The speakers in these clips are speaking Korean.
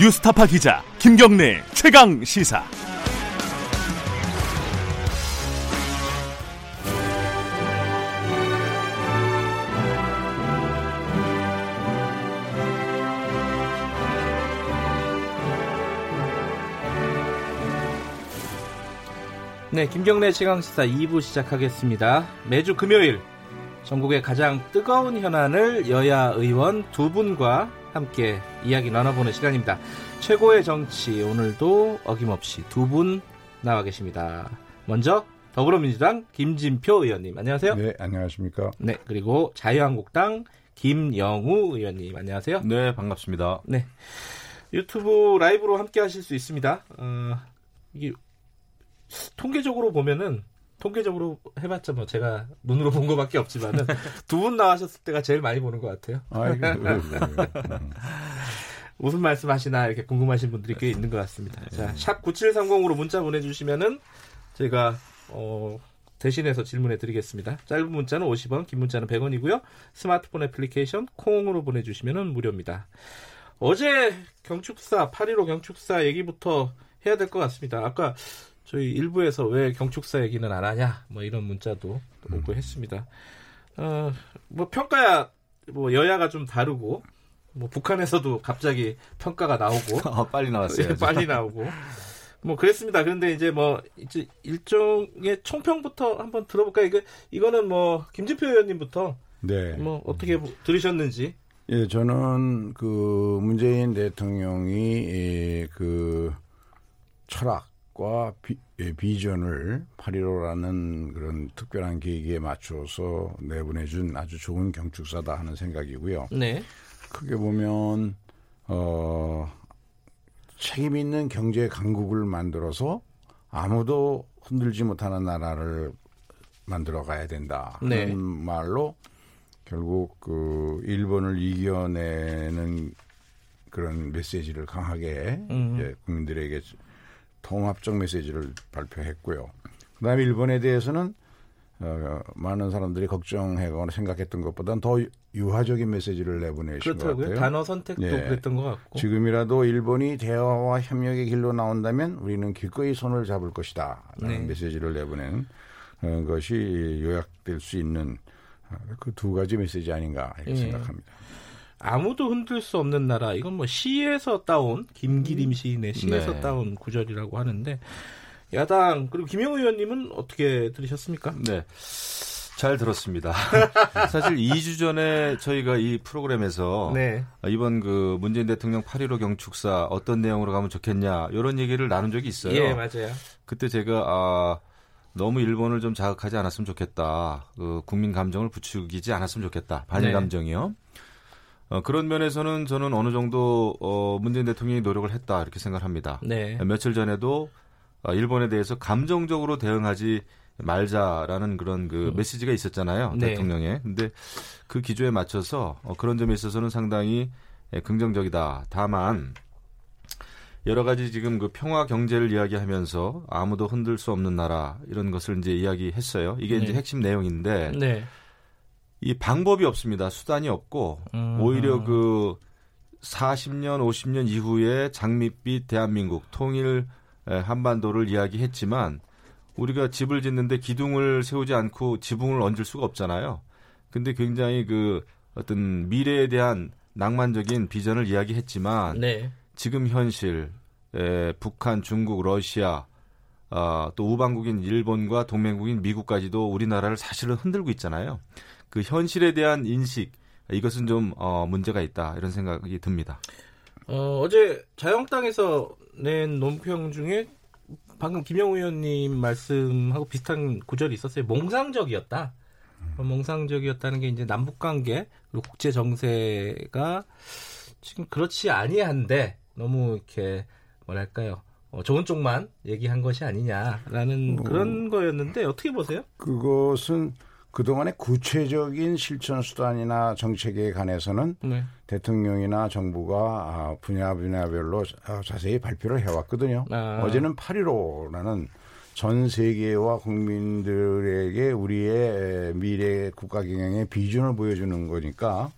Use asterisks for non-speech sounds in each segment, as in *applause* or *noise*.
뉴스타파 기자 김경래 최강 시사. 네, 김경래 최강 시사 2부 시작하겠습니다. 매주 금요일 전국의 가장 뜨거운 현안을 여야 의원 두 분과 함께 이야기 나눠보는 시간입니다. 최고의 정치 오늘도 어김없이 두 분 나와 계십니다. 먼저 더불어민주당 김진표 의원님 안녕하세요. 네, 안녕하십니까? 네, 그리고 자유한국당 김영우 의원님 안녕하세요. 네, 반갑습니다. 네, 유튜브 라이브로 함께 하실 수 있습니다. 어, 이게 통계적으로 보면은 통계적으로 해봤자 뭐 제가 눈으로 본 것밖에 없지만은 *laughs* 두 분 나와셨을 때가 제일 많이 보는 것 같아요. 아이고, 왜, 왜, 음. 무슨 말씀하시나 이렇게 궁금하신 분들이 꽤 있는 것 같습니다. 자, 샵 9730으로 문자 보내주시면은 제가 어, 대신해서 질문해 드리겠습니다. 짧은 문자는 50원, 긴 문자는 100원이고요. 스마트폰 애플리케이션 콩으로 보내주시면 무료입니다. 어제 경축사 8.15 경축사 얘기부터 해야 될 것 같습니다. 아까 저희 일부에서 왜 경축사 얘기는 안 하냐 뭐 이런 문자도 오고 했습니다. 어, 뭐 평가야 뭐 여야가 좀 다르고 뭐 북한에서도 갑자기 평가가 나오고 어, *laughs* 빨리 나왔어요. 예, 빨리 나오고 뭐 그랬습니다. 그런데 이제 뭐 이제 일종의 총평부터 한번 들어볼까요? 이거 이거는 뭐 김진표 의원님부터 네. 뭐 어떻게 보- 들으셨는지 예, 저는 그 문재인 대통령이 예, 그 철학 과 비, 예, 비전을 8.15라는 그런 특별한 계기에 맞춰서 내보내준 아주 좋은 경축사다 하는 생각이고요. 네, 크게 보면 어 책임 있는 경제 강국을 만들어서 아무도 흔들지 못하는 나라를 만들어 가야 된다 하는 네. 말로 결국 그 일본을 이겨내는 그런 메시지를 강하게 음. 국민들에게 통합적 메시지를 발표했고요. 그다음에 일본에 대해서는 어, 많은 사람들이 걱정하거나 생각했던 것보다는 더 유화적인 메시지를 내보내신 것 그렇더라고요. 같아요. 단어 선택도 예. 그랬던 것 같고 지금이라도 일본이 대화와 협력의 길로 나온다면 우리는 기꺼이 손을 잡을 것이다. 라는 네. 메시지를 내보낸 어, 것이 요약될 수 있는 그 두 가지 메시지 아닌가 이렇게 예. 생각합니다. 아무도 흔들 수 없는 나라 이건 뭐 시에서 따온 김기림 시인의 시에서 네. 따온 구절이라고 하는데 야당 그리고 김영우 의원님은 어떻게 들으셨습니까? 네. 잘 들었습니다. *laughs* 사실 2주 전에 저희가 이 프로그램에서 네, 이번 그 문재인 대통령 8.15 경축사 어떤 내용으로 가면 좋겠냐 이런 얘기를 나눈 적이 있어요. 예 맞아요. 그때 제가 아 너무 일본을 좀 자극하지 않았으면 좋겠다. 그 국민 감정을 부추기지 않았으면 좋겠다. 반일 네. 감정이요. 어, 그런 면에서는 저는 어느 정도 어, 문재인 대통령이 노력을 했다 이렇게 생각합니다. 네, 며칠 전에도 어, 일본에 대해서 감정적으로 대응하지 말자라는 그런 그 메시지가 있었잖아요. 네. 대통령의. 근데 그 기조에 맞춰서 어, 그런 점에 있어서는 상당히 예, 긍정적이다. 다만 여러 가지 지금 그 평화 경제를 이야기하면서 아무도 흔들 수 없는 나라 이런 것을 이제 이야기했어요. 이게 네. 이제 핵심 내용인데 네, 이 방법이 없습니다. 수단이 없고 음. 오히려 그 40년, 50년 이후에 장밋빛 대한민국 통일 에, 한반도를 이야기했지만 우리가 집을 짓는데 기둥을 세우지 않고 지붕을 얹을 수가 없잖아요. 근데 굉장히 그 어떤 미래에 대한 낭만적인 비전을 이야기했지만 네, 지금 현실 에, 북한, 중국, 러시아 아, 또 우방국인 일본과 동맹국인 미국까지도 우리나라를 사실은 흔들고 있잖아요. 그 현실에 대한 인식 이것은 좀 어, 문제가 있다 이런 생각이 듭니다. 어, 어제 자유한국당에서 낸 논평 중에 방금 김영우 의원님 말씀하고 비슷한 구절이 있었어요. 몽상적이었다. 어, 몽상적이었다는 게 이제 남북 관계 그리고 국제 정세가 지금 그렇지 아니한데 너무 이렇게 뭐랄까요? 어, 좋은 쪽만 얘기한 것이 아니냐라는 어. 그런 거였는데 어떻게 보세요? 그것은 그동안의 구체적인 실천 수단이나 정책에 관해서는 네. 대통령이나 정부가 아, 분야 분야별로 자- 자세히 발표를 해왔거든요. 아. 어제는 8.15라는 전 세계와 국민들에게 우리의 미래 국가 경영의 비전을 보여주는 거니까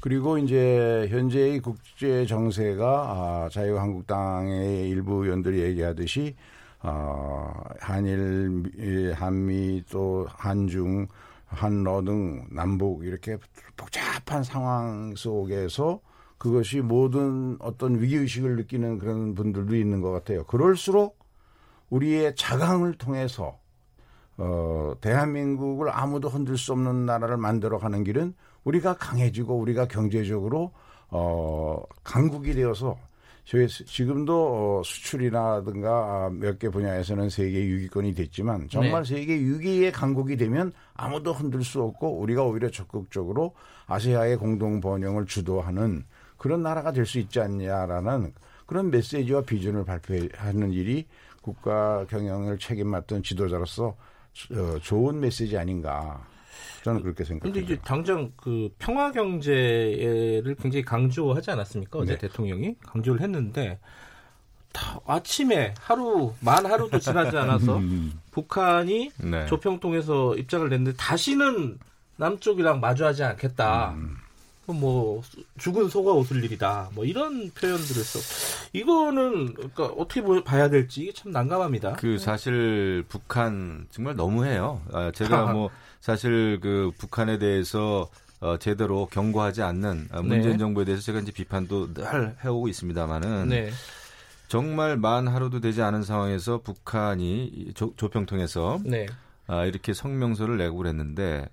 그리고 이제 현재의 국제 정세가 아, 자유한국당의 일부 의원들이 얘기하듯이 어, 한일, 미- 한미 또 한중, 한러 등 남북 이렇게 복잡한 상황 속에서 그것이 모든 어떤 위기의식을 느끼는 그런 분들도 있는 것 같아요. 그럴수록 우리의 자강을 통해서 어, 대한민국을 아무도 흔들 수 없는 나라를 만들어 가는 길은 우리가 강해지고 우리가 경제적으로 어, 강국이 되어서 저희 지금도 어, 수출이라든가 몇 개 분야에서는 세계 6위권이 됐지만 정말 세계 6위의 강국이 되면 아무도 흔들 수 없고 우리가 오히려 적극적으로 아시아의 공동 번영을 주도하는 그런 나라가 될 수 있지 않냐라는 그런 메시지와 비전을 발표하는 일이 국가 경영을 책임 맡던 지도자로서 어, 좋은 메시지 아닌가 저는 그렇게 근데 생각합니다. 이제 당장 그 평화 경제를 굉장히 강조하지 않았습니까? 어제 네. 대통령이 강조를 했는데 다 아침에 하루 만 하루도 지나지 않아서 *laughs* 북한이 네. 조평통에서 입장을 냈는데 다시는 남쪽이랑 마주하지 않겠다. 그럼 뭐 죽은 소가 웃을 일이다. 뭐 이런 표현들을 써. 이거는 그러니까 어떻게 보- 봐야 될지 참 난감합니다. 그 사실 북한 정말 너무해요. 아, 제가 *laughs* 뭐 사실 그 북한에 대해서 어, 제대로 경고하지 않는 어, 문재인 네. 정부에 대해서 제가 이제 비판도 늘 해오고 있습니다만은 네. 정말 만 하루도 되지 않은 상황에서 북한이 이 조, 조평통에서 네. 아, 이렇게 성명서를 내고 그랬는데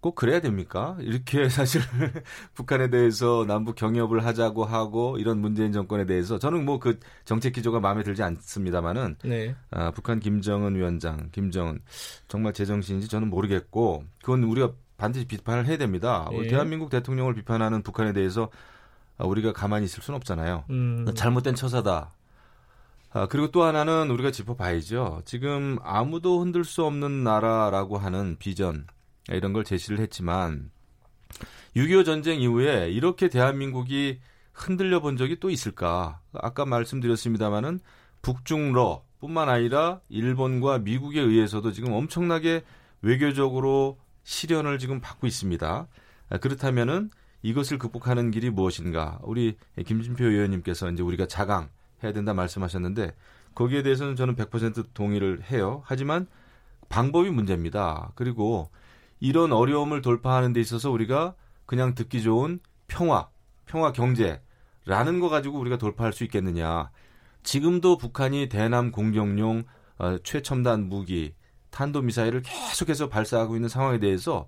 꼭 그래야 됩니까? 이렇게 *laughs* 사실 북한에 대해서 남북 경협을 하자고 하고 이런 문재인 정권에 대해서 저는 뭐 그 정책 기조가 마음에 들지 않습니다만은 네. 아, 북한 김정은 위원장, 김정은 정말 제정신인지 저는 모르겠고 그건 우리가 반드시 비판을 해야 됩니다. 예. 대한민국 대통령을 비판하는 북한에 대해서 아, 우리가 가만히 있을 수는 없잖아요. 음. 잘못된 처사다. 아, 그리고 또 하나는 우리가 짚어봐야죠. 지금 아무도 흔들 수 없는 나라라고 하는 비전 이런 걸 제시를 했지만 6.25 전쟁 이후에 이렇게 대한민국이 흔들려 본 적이 또 있을까? 아까 말씀드렸습니다마는 북중러 뿐만 아니라 일본과 미국에 의해서도 지금 엄청나게 외교적으로 시련을 지금 받고 있습니다. 아, 그렇다면은 이것을 극복하는 길이 무엇인가? 우리 김진표 의원님께서 이제 우리가 자강 해야 된다 말씀하셨는데 거기에 대해서는 저는 100% 동의를 해요. 하지만 방법이 문제입니다. 그리고 이런 어려움을 돌파하는 데 있어서 우리가 그냥 듣기 좋은 평화, 평화 경제라는 거 가지고 우리가 돌파할 수 있겠느냐. 지금도 북한이 대남 공격용 어, 최첨단 무기, 탄도미사일을 계속해서 발사하고 있는 상황에 대해서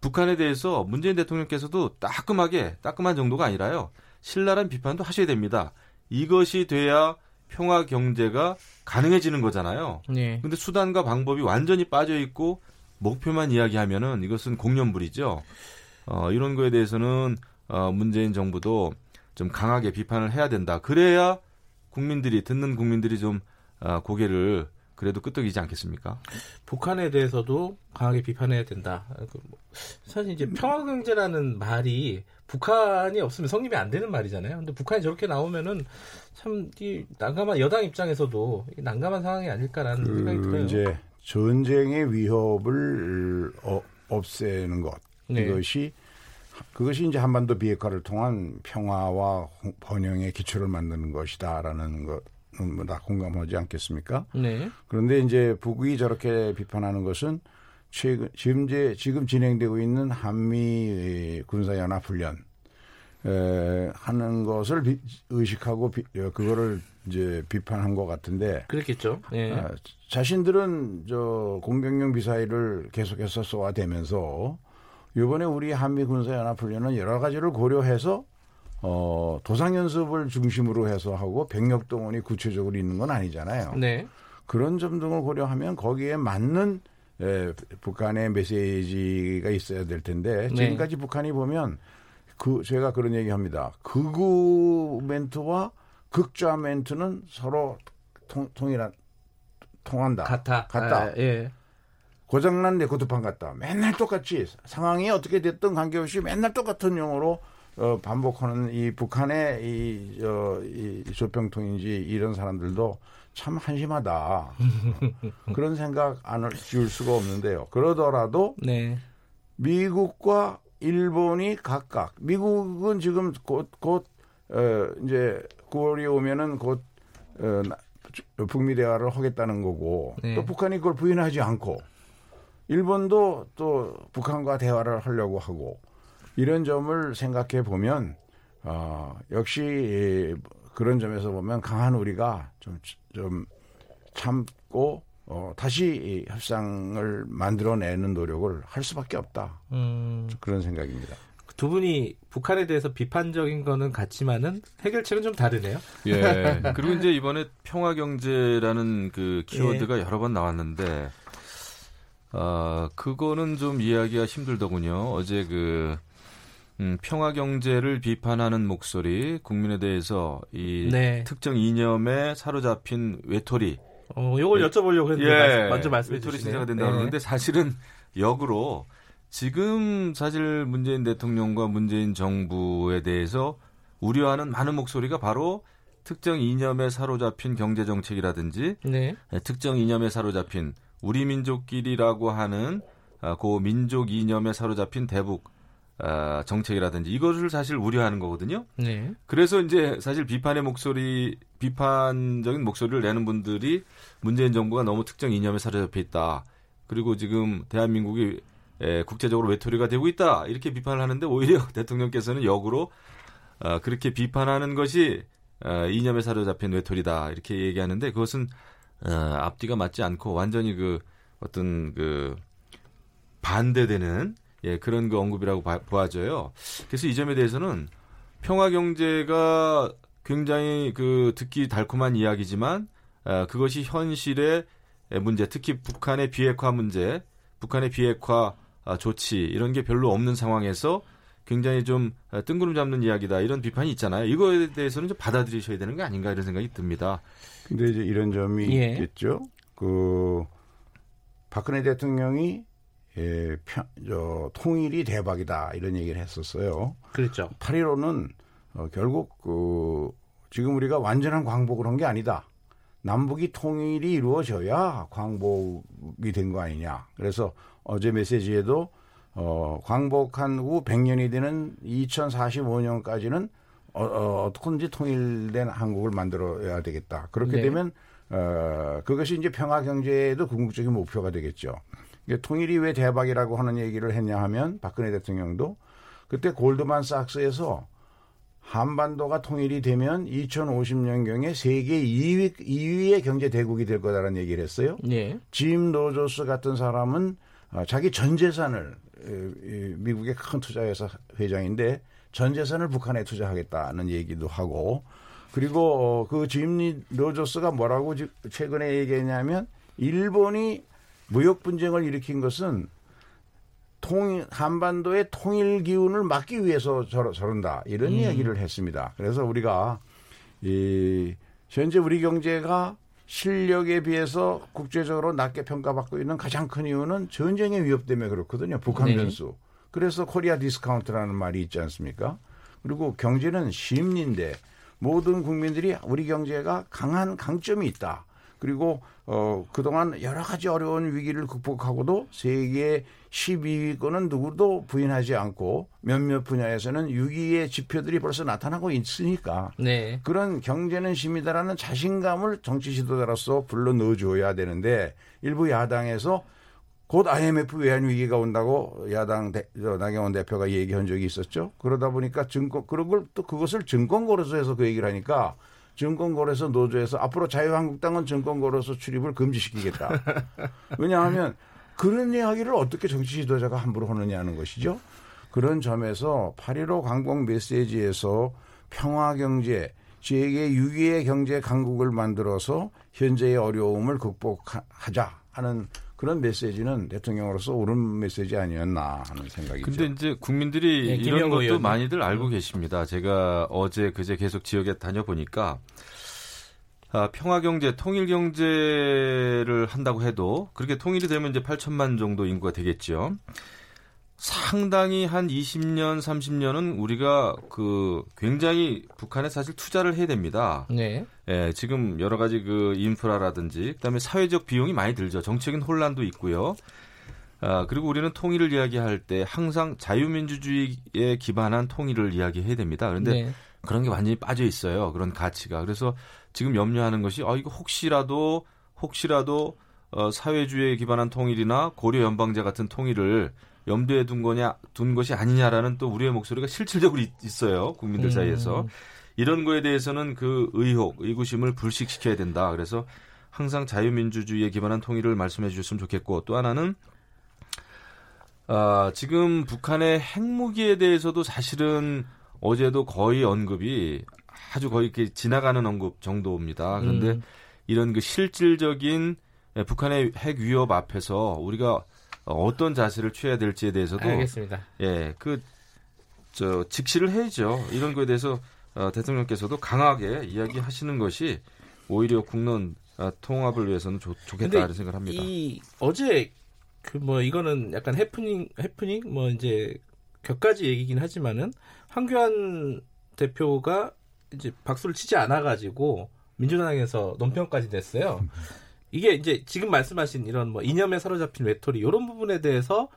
북한에 대해서 문재인 대통령께서도 따끔하게, 따끔한 정도가 아니라요. 신랄한 비판도 하셔야 됩니다. 이것이 돼야 평화 경제가 가능해지는 거잖아요. 네. 근데 수단과 방법이 완전히 빠져 있고 목표만 이야기하면은 이것은 공연불이죠. 어, 이런 거에 대해서는 어, 문재인 정부도 좀 강하게 비판을 해야 된다. 그래야 국민들이 듣는 국민들이 좀 어, 고개를 그래도 끄덕이지 않겠습니까? 북한에 대해서도 강하게 비판해야 된다. 그 뭐, 사실 이제 평화경제라는 말이 북한이 없으면 성립이 안 되는 말이잖아요. 근데 북한이 저렇게 나오면은 참 이 난감한 여당 입장에서도 이 난감한 상황이 아닐까라는 생각이 그 들어요. 이제 전쟁의 위협을 어, 없애는 것 네. 이것이 그것이 이제 한반도 비핵화를 통한 평화와 호- 번영의 기초를 만드는 것이다라는 것은 뭐다 공감하지 않겠습니까? 네. 그런데 이제 북이 저렇게 비판하는 것은 최근 지금 이제 지금 진행되고 있는 한미 군사연합 훈련 에, 하는 것을 비- 의식하고 비, 어, 그거를 이제 비판한 것 같은데 그렇겠죠. 네. 아, 자신들은 저 공격용 미사일을 계속해서 쏘아대면서 이번에 우리 한미 군사 연합 훈련은 여러 가지를 고려해서 어, 도상 연습을 중심으로 해서 하고 병력 동원이 구체적으로 있는 건 아니잖아요. 네. 그런 점 등을 고려하면 거기에 맞는 에, 북한의 메시지가 있어야 될 텐데 네. 지금까지 북한이 보면 그 제가 그런 얘기합니다. 극우 멘트와 극좌 멘트는 서로 통, 통일한 통한다. 같아. 같다. 아, 예. 고장난 레코드판 같다. 맨날 똑같이 상황이 어떻게 됐든 관계없이 맨날 똑같은 용어로 어, 반복하는 이 북한의 이, 저, 이 조평통인지 이런 사람들도 참 한심하다. *laughs* 그런 생각 안 지울 수가 없는데요. 그러더라도 네. 미국과 일본이 각각 미국은 지금 곧곧 어, 이제 9월이 오면은 곧 어, 나- 북미 대화를 하겠다는 거고 네. 또 북한이 그걸 부인하지 않고 일본도 또 북한과 대화를 하려고 하고 이런 점을 생각해 보면 어, 역시 이, 그런 점에서 보면 강한 우리가 좀, 좀 참고 어, 다시 이 협상을 만들어내는 노력을 할 수밖에 없다 음, 그런 생각입니다. 두 분이 북한에 대해서 비판적인 거는 같지만은 해결책은 좀 다르네요. 예. *laughs* 그리고 이제 이번에 평화 경제라는 그 키워드가 여러 번 나왔는데 아, 그거는 좀 이해하기가 힘들더군요. 어제 그 음, 평화 경제를 비판하는 목소리 국민에 대해서 이 네. 특정 이념에 사로잡힌 외톨이 어, 요걸 여쭤보려고 했는데 말씀- 먼저 말씀해 주시네요. 신세가 된다고 그러는데 사실은 역으로 지금 사실 문재인 대통령과 문재인 정부에 대해서 우려하는 많은 목소리가 바로 특정 이념에 사로잡힌 경제 정책이라든지 네. 예, 특정 이념에 사로잡힌 우리 민족끼리라고 하는 아, 그 민족 이념에 사로잡힌 대북 아, 정책이라든지 이것을 사실 우려하는 거거든요. 네. 그래서 이제 사실 비판의 목소리, 비판적인 목소리를 내는 분들이 문재인 정부가 너무 특정 이념에 사로잡혀 있다. 그리고 지금 대한민국이 에, 국제적으로 외톨이가 되고 있다. 이렇게 비판을 하는데 오히려 *laughs* 대통령께서는 역으로 어, 그렇게 비판하는 것이 어, 이념에 사로잡힌 외톨이다. 이렇게 얘기하는데 그것은 어, 앞뒤가 맞지 않고 완전히 그 어떤 그 반대되는 예, 그런 그 언급이라고 봐- 보아져요. 그래서 이 점에 대해서는 평화 경제가 굉장히 그 듣기 달콤한 이야기지만 어, 그것이 현실의 문제, 특히 북한의 비핵화 문제, 북한의 비핵화 아, 조치 이런 게 별로 없는 상황에서 굉장히 좀 어, 뜬구름 잡는 이야기다 이런 비판이 있잖아요. 이거에 대해서는 좀 받아들이셔야 되는 거 아닌가 이런 생각이 듭니다. 근데 이제 이런 점이 예. 있겠죠. 그 박근혜 대통령이 예, 편, 저, 통일이 대박이다 이런 얘기를 했었어요. 그렇죠. 8.15는 어, 결국 그 지금 우리가 완전한 광복을 한 게 아니다. 남북이 통일이 이루어져야 광복이 된 거 아니냐. 그래서 어제 메시지에도 어, 광복한 후 100년이 되는 2045년까지는 어, 어, 어떻게든지 통일된 한국을 만들어야 되겠다. 그렇게 네. 되면 어, 그것이 이제 평화 경제에도 궁극적인 목표가 되겠죠. 이게 통일이 왜 대박이라고 하는 얘기를 했냐 하면 박근혜 대통령도 그때 골드만삭스에서 한반도가 통일이 되면 2050년경에 세계 2위, 2위의 경제 대국이 될 거다라는 얘기를 했어요. 네. 짐 노조스 같은 사람은 어, 자기 전 재산을 미국의 큰 투자회사 회장인데 전 재산을 북한에 투자하겠다는 얘기도 하고 그리고 어, 그짐 노조스가 뭐라고 지- 최근에 얘기했냐면 일본이 무역 분쟁을 일으킨 것은 통일 한반도의 통일 기운을 막기 위해서 저러, 저런다 이런 음. 이야기를 했습니다. 그래서 우리가 이 현재 우리 경제가 실력에 비해서 국제적으로 낮게 평가받고 있는 가장 큰 이유는 전쟁의 위협 때문에 그렇거든요. 북한 네. 변수. 그래서 코리아 디스카운트라는 말이 있지 않습니까? 그리고 경제는 심리인데 모든 국민들이 우리 경제가 강한 강점이 있다. 그리고 어 그동안 여러 가지 어려운 위기를 극복하고도 세계 12위권은 누구도 부인하지 않고 몇몇 분야에서는 6위의 지표들이 벌써 나타나고 있으니까 네. 그런 경제는 심리다라는 자신감을 정치 지도자로서 불어넣어줘야 되는데 일부 야당에서 곧 IMF 외환 위기가 온다고 야당 대, 저 나경원 대표가 얘기한 적이 있었죠. 그러다 보니까 증권 그런 걸 또 그것을 증권 거래소에서 그 얘기를 하니까 증권거래소 노조에서 앞으로 자유한국당은 증권거래소 출입을 금지시키겠다. *laughs* 왜냐하면 그런 이야기를 어떻게 정치 지도자가 함부로 하느냐는 것이죠. 그런 점에서 8.15 광복 메시지에서 평화 경제, 세계 6위의 경제 강국을 만들어서 현재의 어려움을 극복하자 하는 그런 메시지는 대통령으로서 옳은 메시지 아니었나 하는 생각이죠. 근데 이제 국민들이 네, 이런 것도 의원님. 많이들 알고 계십니다. 제가 어제 그제 계속 지역에 다녀보니까 아, 평화경제, 통일경제를 한다고 해도 그렇게 통일이 되면 이제 8천만 정도 인구가 되겠죠. 상당히 한 20년, 30년은 우리가 그 굉장히 북한에 사실 투자를 해야 됩니다. 네. 예, 지금 여러 가지 그 인프라라든지 그다음에 사회적 비용이 많이 들죠. 정치적인 혼란도 있고요. 아, 그리고 우리는 통일을 이야기할 때 항상 자유민주주의에 기반한 통일을 이야기해야 됩니다. 그런데 네. 그런 게 완전히 빠져 있어요. 그런 가치가. 그래서 지금 염려하는 것이 아 이거 혹시라도 혹시라도 어, 사회주의에 기반한 통일이나 고려 연방제 같은 통일을 염두에 둔 거냐 둔 것이 아니냐라는 또 우리의 목소리가 실질적으로 있, 있어요. 국민들 음. 사이에서. 이런 거에 대해서는 그 의혹, 의구심을 불식시켜야 된다. 그래서 항상 자유민주주의에 기반한 통일을 말씀해 주셨으면 좋겠고 또 하나는 아, 지금 북한의 핵무기에 대해서도 사실은 어제도 거의 언급이 아주 거의 이렇게 지나가는 언급 정도입니다. 그런데 음. 이런 그 실질적인 예, 북한의 핵 위협 앞에서 우리가 어떤 자세를 취해야 될지에 대해서도 알겠습니다. 예, 그, 저, 직시를 해야죠. 이런 거에 대해서 어, 대통령께서도 강하게 이야기하시는 것이 오히려 국론 아, 통합을 위해서는 좋, 이런 생각을 합니다. 이 어제 그 뭐 이거는 약간 해프닝 해프닝 뭐 이제 격가지 얘기긴 하지만은 황교안 대표가 이제 박수를 치지 않아 가지고 민주당에서 논평까지 냈어요. 이게 이제 지금 말씀하신 이런 뭐 이념에 사로잡힌 외톨이 이런 부분에 대해서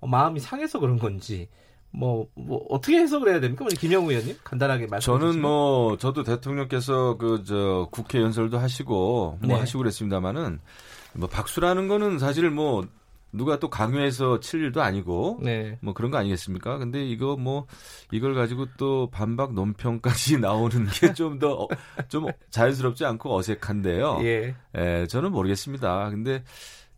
어, 마음이 상해서 그런 건지 뭐, 뭐 어떻게 해석을 해야 됩니까? 우리 김영우 의원님 간단하게 말씀해 저는 주시면. 뭐 저도 대통령께서 그 저 국회 연설도 하시고 뭐 네. 하시고 그랬습니다마는 뭐 박수라는 거는 사실 뭐 누가 또 강요해서 칠 일도 아니고 네. 뭐 그런 거 아니겠습니까? 근데 이거 뭐 이걸 가지고 또 반박 논평까지 *laughs* 나오는 게 좀 더좀 자연스럽지 않고 어색한데요. 예. 예, 저는 모르겠습니다. 근데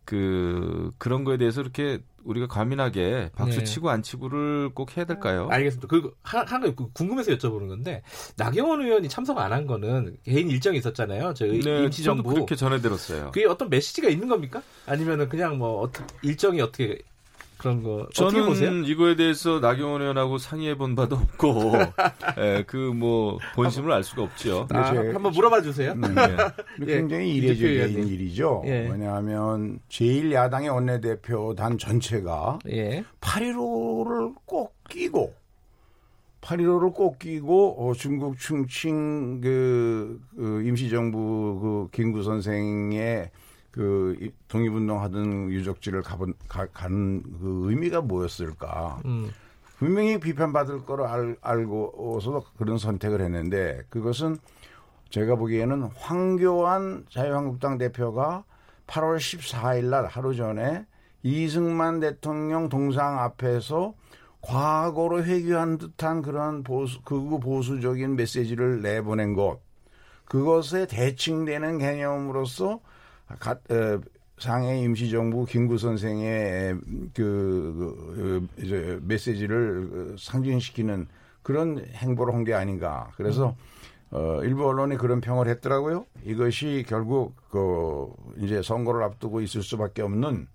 그 그런 거에 대해서 이렇게 우리가 과민하게 박수 네. 치고 안 치고를 꼭 해야 될까요? 알겠습니다. 그리고 하- 하나 그 궁금해서 여쭤보는 건데 나경원 의원이 참석 안 한 거는 개인 일정이 있었잖아요. 저희 네, 임시정부. 그렇게 전해 들었어요. 그게 어떤 메시지가 있는 겁니까? 아니면은 그냥 뭐 일정이 어떻게 그런 거 어떻게 저는 보세요? 이거에 대해서 나경원 의원하고 상의해 본 바도 없고, *laughs* 예, 그뭐 본심을 알 수가 없죠. 아, 제- 한번 물어봐 주세요. 음, *laughs* 예. 예, 굉장히 이 대표 이례적인 의원님. 일이죠. 예. 왜냐하면 제1야당의 원내대표단 전체가 예. 8.15를 꼭 끼고 8.15를 꼭 끼고 어, 중국 충칭 그, 그 임시정부 그 김구 선생의 그 이- 독립운동 하던 유적지를 가본 가, 가는 그 의미가 뭐였을까? 음. 분명히 비판받을 거를 알, 알고서도 그런 선택을 했는데 그것은 제가 보기에는 황교안 자유한국당 대표가 8월 14일 날 하루 전에 이승만 대통령 동상 앞에서 과거로 회귀한 듯한 그런 보수, 극우 보수적인 메시지를 내보낸 것, 그것에 대칭되는 개념으로서 가, 어, 상해 임시정부 김구 선생의 그, 그 어, 이제 메시지를 어, 상징시키는 그런 행보를 한 게 아닌가. 그래서 어, 일부 언론이 그런 평을 했더라고요. 이것이 결국 그 이제 선거를 앞두고 있을 수밖에 없는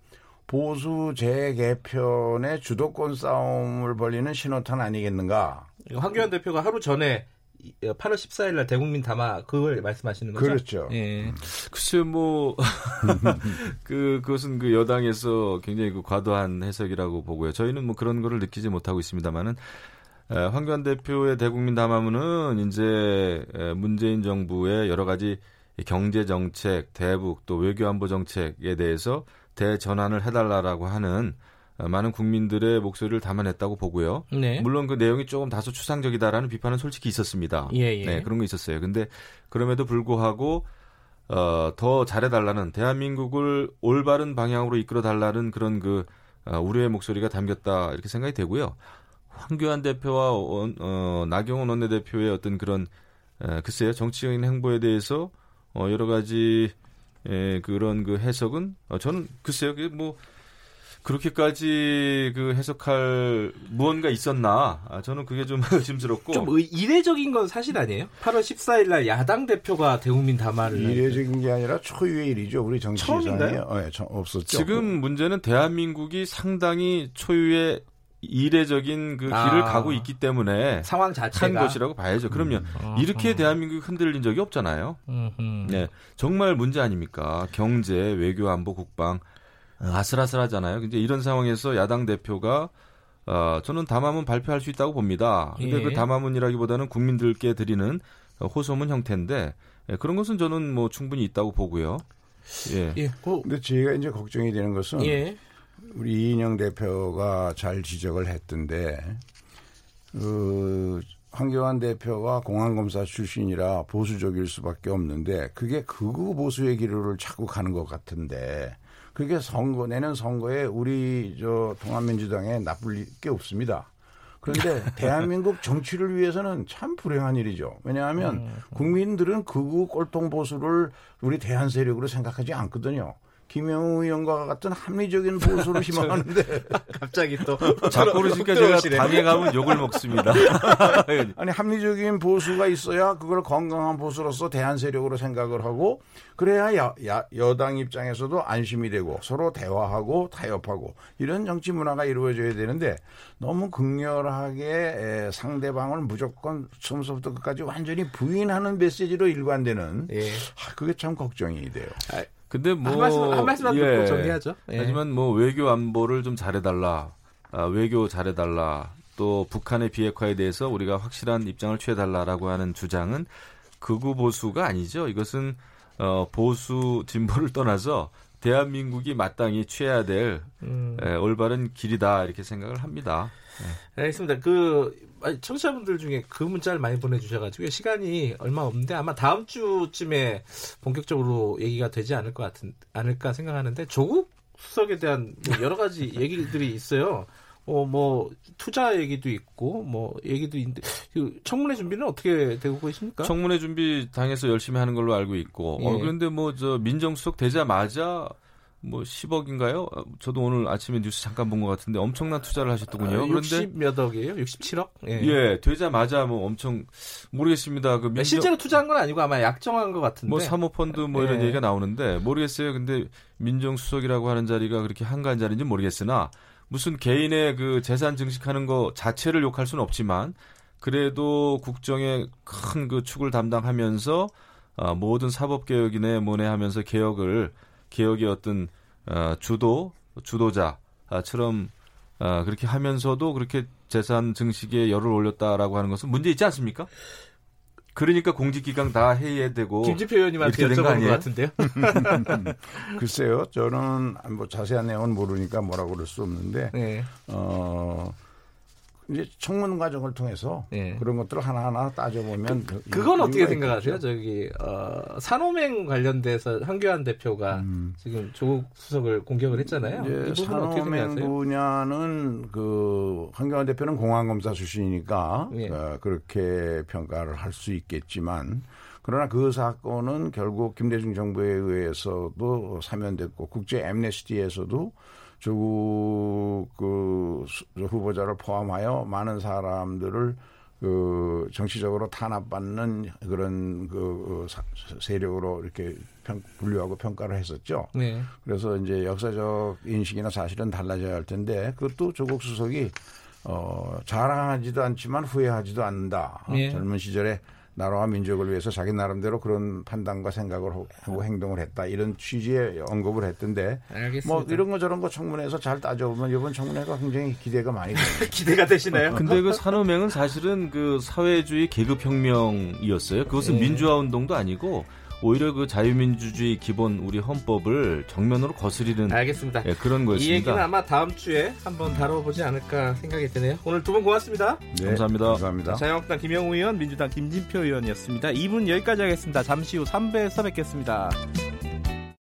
보수 재개편의 주도권 싸움을 벌리는 신호탄 아니겠는가. 황교안 대표가 하루 전에 이- 8월 14일 날 대국민 담화 그걸 말씀하시는 거죠? 그렇죠. 예. 글쎄 뭐, *laughs* 그, 그것은 그 여당에서 굉장히 그 과도한 해석이라고 보고요. 저희는 뭐 그런 거를 느끼지 못하고 있습니다만은, 에, 황교안 대표의 대국민 담화문은 이제 에, 문재인 정부의 여러 가지 경제 정책, 대북 또 외교 안보 정책에 대해서 대전환을 해달라라고 하는 어, 많은 국민들의 목소리를 담아냈다고 보고요. 네. 물론 그 내용이 조금 다소 추상적이다라는 비판은 솔직히 있었습니다. 예, 예. 네, 그런 거 있었어요. 근데 그럼에도 불구하고 어, 더 잘해달라는 대한민국을 올바른 방향으로 이끌어달라는 그런 그 어, 우려의 목소리가 담겼다 이렇게 생각이 되고요. 황교안 대표와 원- 어, 나경원 원내대표의 어떤 그런 에, 글쎄요 정치적인 행보에 대해서 어, 여러 가지 에, 그런 그 해석은 어, 저는 글쎄요 그게 뭐 그렇게까지 그 해석할 무언가 있었나? 아, 저는 그게 좀 *laughs* 의심스럽고. 좀 의- 이례적인 건 사실 아니에요? 8월 14일 날 야당 대표가 대국민 담화를 이례적인 게 아니라 초유의 일이죠. 우리 정치상에 처음인가요? 어, 예, 저- 없었죠. 지금 문제는 대한민국이 상당히 초유의 이례적인 그 길을 아. 가고 있기 때문에 상황 한 자체가 것이라고 봐야죠. 그럼요. 음. 이렇게 대한민국이 흔들린 적이 없잖아요. 음흠. 네. 정말 문제 아닙니까? 경제, 외교, 안보, 국방. 아슬아슬하잖아요. 근데 이런 상황에서 야당 대표가 어, 저는 담화문 발표할 수 있다고 봅니다. 근데 예. 그 담화문이라기보다는 국민들께 드리는 호소문 형태인데 예, 그런 것은 저는 뭐 충분히 있다고 보고요. 예. 예, 그, 근데 제가 이제 걱정이 되는 것은 예, 우리 이인영 대표가 잘 지적을 했던데 그 황교안 대표가 공안검사 출신이라 보수적일 수밖에 없는데 그게 극우 보수의 기류를 자꾸 가는 것 같은데 그게 선거 내년 선거에 우리 저 통합민주당에 나쁠 게 없습니다. 그런데 *laughs* 대한민국 정치를 위해서는 참 불행한 일이죠. 왜냐하면 국민들은 극우 꼴통 보수를 우리 대한 세력으로 생각하지 않거든요. 김영우 의원과 같은 합리적인 보수를 *laughs* 희망하는데 갑자기 또 자꾸 그러니까 제가 당에 가면 욕을 먹습니다. *laughs* 아니 합리적인 보수가 있어야 그걸 건강한 보수로서 대한 세력으로 생각을 하고 그래야 야, 야, 여당 입장에서도 안심이 되고 서로 대화하고 타협하고 이런 정치 문화가 이루어져야 되는데 너무 극렬하게 에, 상대방을 무조건 처음부터 끝까지 완전히 부인하는 메시지로 일관되는 예. 아, 그게 참 걱정이 돼요. 근데 뭐 한 말씀 한 말씀만 예. 듣고 정리하죠. 예. 하지만 뭐 외교 안보를 좀 잘해달라, 아, 외교 잘해달라, 또 북한의 비핵화에 대해서 우리가 확실한 입장을 취해달라라고 하는 주장은 극우 보수가 아니죠. 이것은 어, 보수 진보를 떠나서 대한민국이 마땅히 취해야 될 음. 에, 올바른 길이다 이렇게 생각을 합니다. 알겠습니다. 그 아니, 청취자분들 중에 그 문자를 많이 보내주셔가지고 시간이 얼마 없는데 아마 다음 주쯤에 본격적으로 얘기가 되지 않을 것 같은 않을까 생각하는데 조국 수석에 대한 뭐 여러 가지 *laughs* 얘기들이 있어요. 어, 뭐, 투자 얘기도 있고, 뭐, 얘기도 있는데, 그 청문회 준비는 어떻게 되고 계십니까? 청문회 준비 당에서 열심히 하는 걸로 알고 있고, 어, 예. 그런데 뭐 저 민정수석 되자마자 뭐 10억인가요? 저도 오늘 아침에 뉴스 잠깐 본 것 같은데 엄청난 투자를 하셨더군요. 아, 그런데 60몇 억이에요? 67억? 예. 예, 되자마자 뭐 엄청 모르겠습니다. 그 민정, 실제로 투자한 건 아니고 아마 약정한 것 같은데. 뭐 사모펀드 뭐 이런 예. 얘기가 나오는데 모르겠어요. 근데 민정수석이라고 하는 자리가 그렇게 한가한 자리인지 모르겠으나 무슨 개인의 그 재산 증식하는 거 자체를 욕할 수는 없지만 그래도 국정의 큰 그 축을 담당하면서 아, 모든 사법 개혁이네 뭐네 하면서 개혁을 개혁의 어떤 어, 주도 주도자처럼 아, 그렇게 하면서도 그렇게 재산 증식에 열을 올렸다라고 하는 것은 문제 있지 않습니까? 그러니까 공직기강 다 해야 되고 김지표 의원님한테 여쭤보는 것? 같은데요. *laughs* 글쎄요, 저는 뭐 자세한 내용은 모르니까 뭐라고 그럴 수 없는데 네. 어, 이제 청문 과정을 통해서 네. 그런 것들을 하나하나 따져보면 그- 그건 이유가 어떻게 생각하세요? 있겠죠. 저기 어, 산호맹 관련돼서 한교안 대표가 음. 지금 조국 수석을 공격을 했잖아요. 이 부분은 어떻게 산호맹 생각하세요? 분야는 그 한경환 대표는 공안 검사 출신이니까 예. 어, 그렇게 평가를 할 수 있겠지만 그러나 그 사건은 결국 김대중 정부에 의해서도 사면됐고 국제 엠네스티에서도 조국 그 수- 후보자를 포함하여 많은 사람들을 그 정치적으로 탄압받는 그런 그 사- 세력으로 이렇게 평, 분류하고 평가를 했었죠. 네. 그래서 이제 역사적 인식이나 사실은 달라져야 할 텐데 그것도 조국 수석이 어, 자랑하지도 않지만 후회하지도 않는다. 예. 젊은 시절에 나라와 민족을 위해서 자기 나름대로 그런 판단과 생각을 하고 행동을 했다. 이런 취지의 언급을 했던데 알겠습니다. 뭐 이런 거 저런 거 청문회에서 잘 따져보면 이번 청문회가 굉장히 기대가 많이 됩니다. *laughs* 기대가 되시나요? 근데 그 산호맹은 사실은 그 사회주의 계급혁명이었어요. 그것은 예. 민주화 운동도 아니고 오히려 그 자유민주주의 기본 우리 헌법을 정면으로 거스리는 알겠습니다. 예, 그런 이 거였습니다. 얘기는 아마 다음 주에 한번 다뤄보지 않을까 생각이 드네요. 오늘 두 분 고맙습니다. 네, 감사합니다. 감사합니다. 자유한국당 김영우 의원, 민주당 김진표 의원이었습니다. 2분 여기까지 하겠습니다. 잠시 후 3부에서 뵙겠습니다.